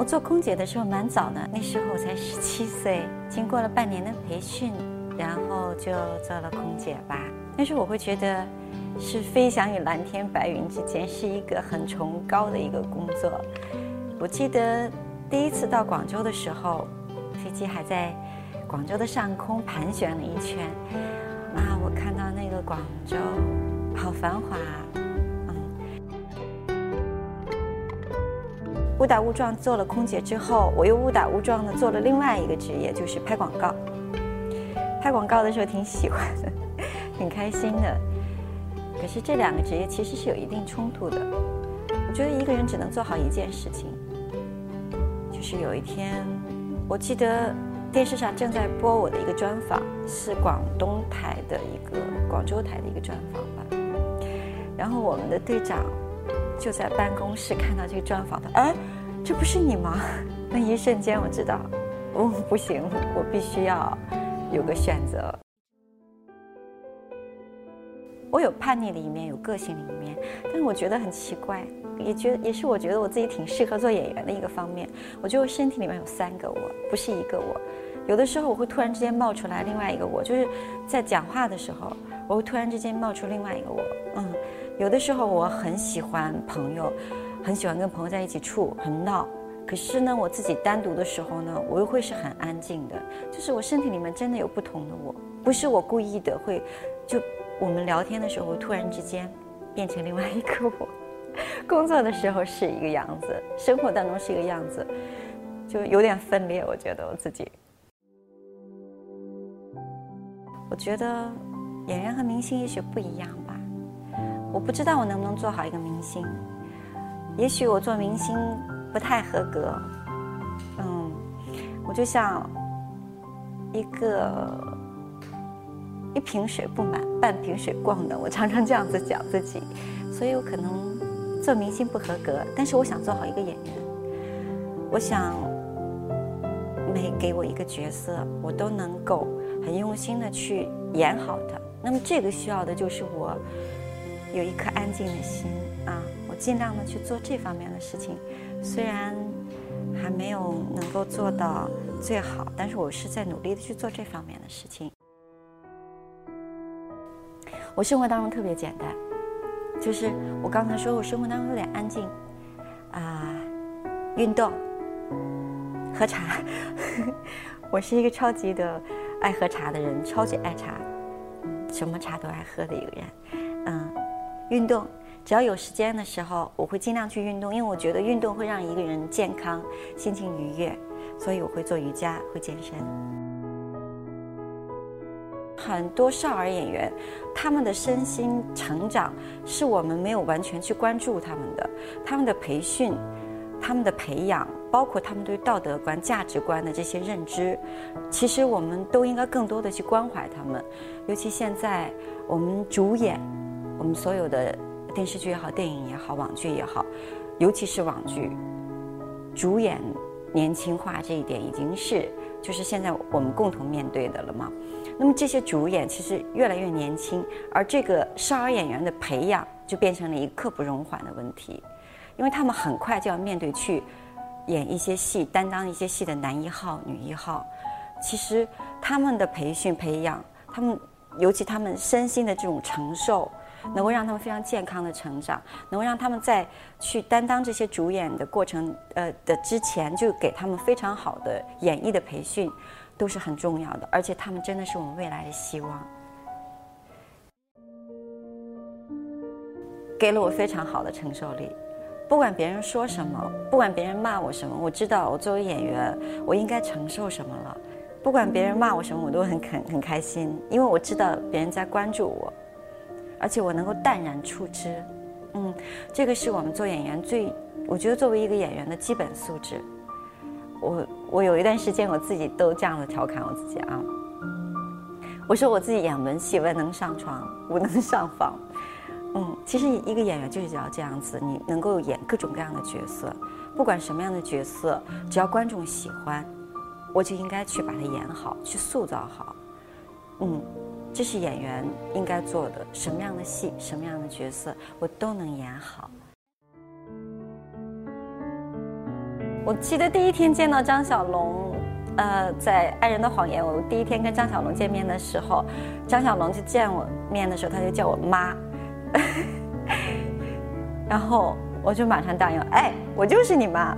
我做空姐的时候蛮早的，那时候我才十七岁，经过了半年的培训，然后就做了空姐吧。那时候我会觉得，是飞翔于蓝天白云之间，是一个很崇高的一个工作。我记得第一次到广州的时候，飞机还在广州的上空盘旋了一圈，啊，我看到那个广州好繁华。误打误撞做了空姐之后，我又误打误撞的做了另外一个职业，就是拍广告。拍广告的时候挺喜欢的，挺开心的。可是这两个职业其实是有一定冲突的。我觉得一个人只能做好一件事情。就是有一天，我记得电视上正在播我的一个专访，是广东台的一个广州台的一个专访吧。然后我们的队长。就在办公室看到这个专访的，哎，这不是你吗？那一瞬间我知道，哦，不行，我必须要有个选择。我有叛逆的一面，有个性的一面，但是我觉得很奇怪，也觉得也是我觉得我自己挺适合做演员的一个方面。我觉得我身体里面有三个我，不是一个我。有的时候我会突然之间冒出来另外一个我，就是在讲话的时候，我会突然之间冒出另外一个我，嗯。有的时候我很喜欢朋友，很喜欢跟朋友在一起处，很闹。可是呢，我自己单独的时候呢，我又会是很安静的。就是我身体里面真的有不同的我，不是我故意的，会就我们聊天的时候突然之间变成另外一个我。工作的时候是一个样子，生活当中是一个样子，就有点分裂。我觉得我自己，我觉得演员和明星也许不一样。我不知道我能不能做好一个明星，也许我做明星不太合格。嗯，我就像一个一瓶水不满，半瓶水逛的，我常常这样子讲自己，所以我可能做明星不合格。但是我想做好一个演员，我想每给我一个角色，我都能够很用心的去演好它。那么这个需要的就是我。有一颗安静的心啊，我尽量的去做这方面的事情，虽然还没有能够做到最好，但是我是在努力的去做这方面的事情。我生活当中特别简单，就是我刚才说我生活当中有点安静，啊，运动，喝茶，我是一个超级的爱喝茶的人，超级爱茶，什么茶都爱喝的一个人，嗯。运动，只要有时间的时候，我会尽量去运动，因为我觉得运动会让一个人健康、心情愉悦，所以我会做瑜伽，会健身。很多少儿演员，他们的身心成长是我们没有完全去关注他们的，他们的培训、他们的培养，包括他们对道德观、价值观的这些认知，其实我们都应该更多的去关怀他们，尤其现在我们主演。我们所有的电视剧也好，电影也好，网剧也好，尤其是网剧，主演年轻化这一点已经是就是现在我们共同面对的了嘛。那么这些主演其实越来越年轻，而这个少儿演员的培养就变成了一个刻不容缓的问题，因为他们很快就要面对去演一些戏、担当一些戏的男一号、女一号。其实他们的培训培养，他们尤其他们身心的这种承受。能够让他们非常健康的成长，能够让他们在去担当这些主演的过程，呃的之前就给他们非常好的演绎的培训，都是很重要的。而且他们真的是我们未来的希望，给了我非常好的承受力。不管别人说什么，不管别人骂我什么，我知道我作为演员，我应该承受什么了。不管别人骂我什么，我都很很很开心，因为我知道别人在关注我。而且我能够淡然处之，嗯，这个是我们做演员最，我觉得作为一个演员的基本素质。我我有一段时间我自己都这样的调侃我自己啊，我说我自己演文戏文能上床，武能上房，嗯，其实一个演员就是要这样子，你能够演各种各样的角色，不管什么样的角色，只要观众喜欢，我就应该去把它演好，去塑造好，嗯。这是演员应该做的，什么样的戏，什么样的角色，我都能演好。我记得第一天见到张小龙，呃，在《爱人的谎言》，我第一天跟张小龙见面的时候，张小龙就见我面的时候，他就叫我妈，然后我就马上答应，哎，我就是你妈。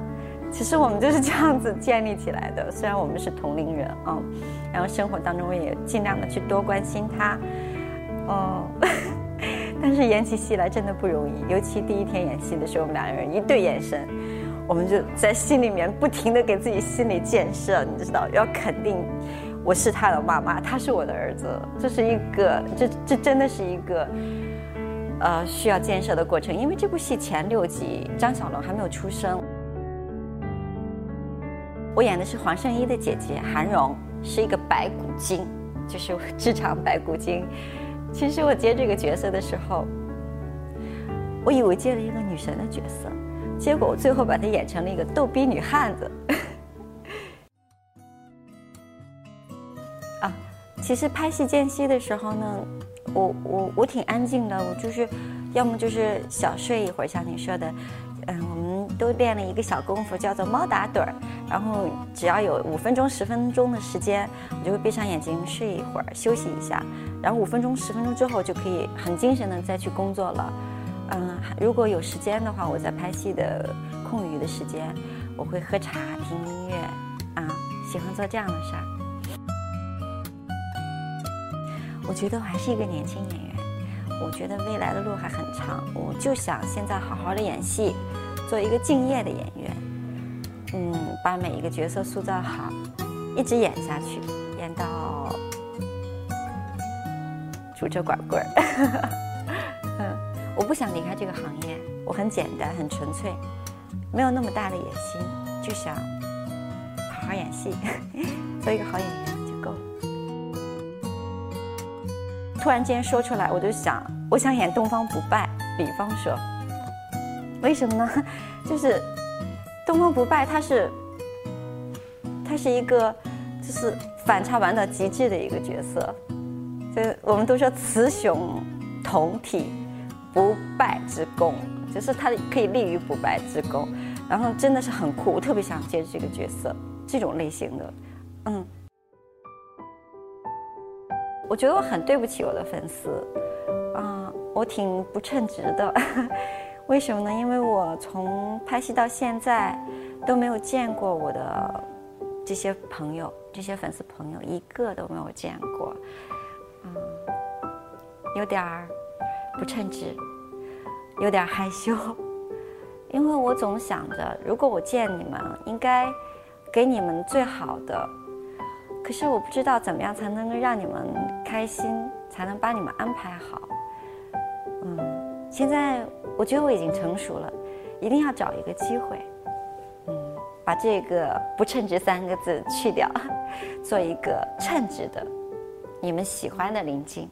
其实我们就是这样子建立起来的，虽然我们是同龄人啊，然后生活当中也尽量的去多关心他，嗯，但是演起戏来真的不容易，尤其第一天演戏的时候，我们两个人一对眼神。我们就在心里面不停的给自己心理建设，你知道，要肯定我是他的妈妈，他是我的儿子，这是一个，这这真的是一个，呃，需要建设的过程。因为这部戏前六集张小龙还没有出生，我演的是黄圣依的姐姐韩荣，是一个白骨精，就是职场白骨精。其实我接这个角色的时候，我以为接了一个女神的角色。结果我最后把她演成了一个逗逼女汉子。啊，其实拍戏间隙的时候呢，我我我挺安静的，我就是要么就是小睡一会儿，像你说的，嗯，我们都练了一个小功夫，叫做猫打盹儿。然后只要有五分钟、十分钟的时间，我就会闭上眼睛睡一会儿，休息一下。然后五分钟、十分钟之后，就可以很精神的再去工作了。嗯，如果有时间的话，我在拍戏的空余的时间，我会喝茶、听音乐，啊，喜欢做这样的事儿。我觉得我还是一个年轻演员，我觉得未来的路还很长，我就想现在好好的演戏，做一个敬业的演员，嗯，把每一个角色塑造好，一直演下去，演到拄着拐棍儿。嗯 我不想离开这个行业，我很简单，很纯粹，没有那么大的野心，就想好好演戏，做一个好演员就够了。突然间说出来，我就想，我想演东方不败。比方说，为什么呢？就是东方不败，他是他是一个就是反差玩到极致的一个角色，就我们都说雌雄同体。不败之功，就是他可以立于不败之功，然后真的是很酷，我特别想接这个角色，这种类型的，嗯，我觉得我很对不起我的粉丝，啊，我挺不称职的，为什么呢？因为我从拍戏到现在都没有见过我的这些朋友，这些粉丝朋友一个都没有见过，嗯，有点儿。不称职，有点害羞，因为我总想着，如果我见你们，应该给你们最好的。可是我不知道怎么样才能够让你们开心，才能把你们安排好。嗯，现在我觉得我已经成熟了，一定要找一个机会，嗯，把这个“不称职”三个字去掉，做一个称职的，你们喜欢的林静。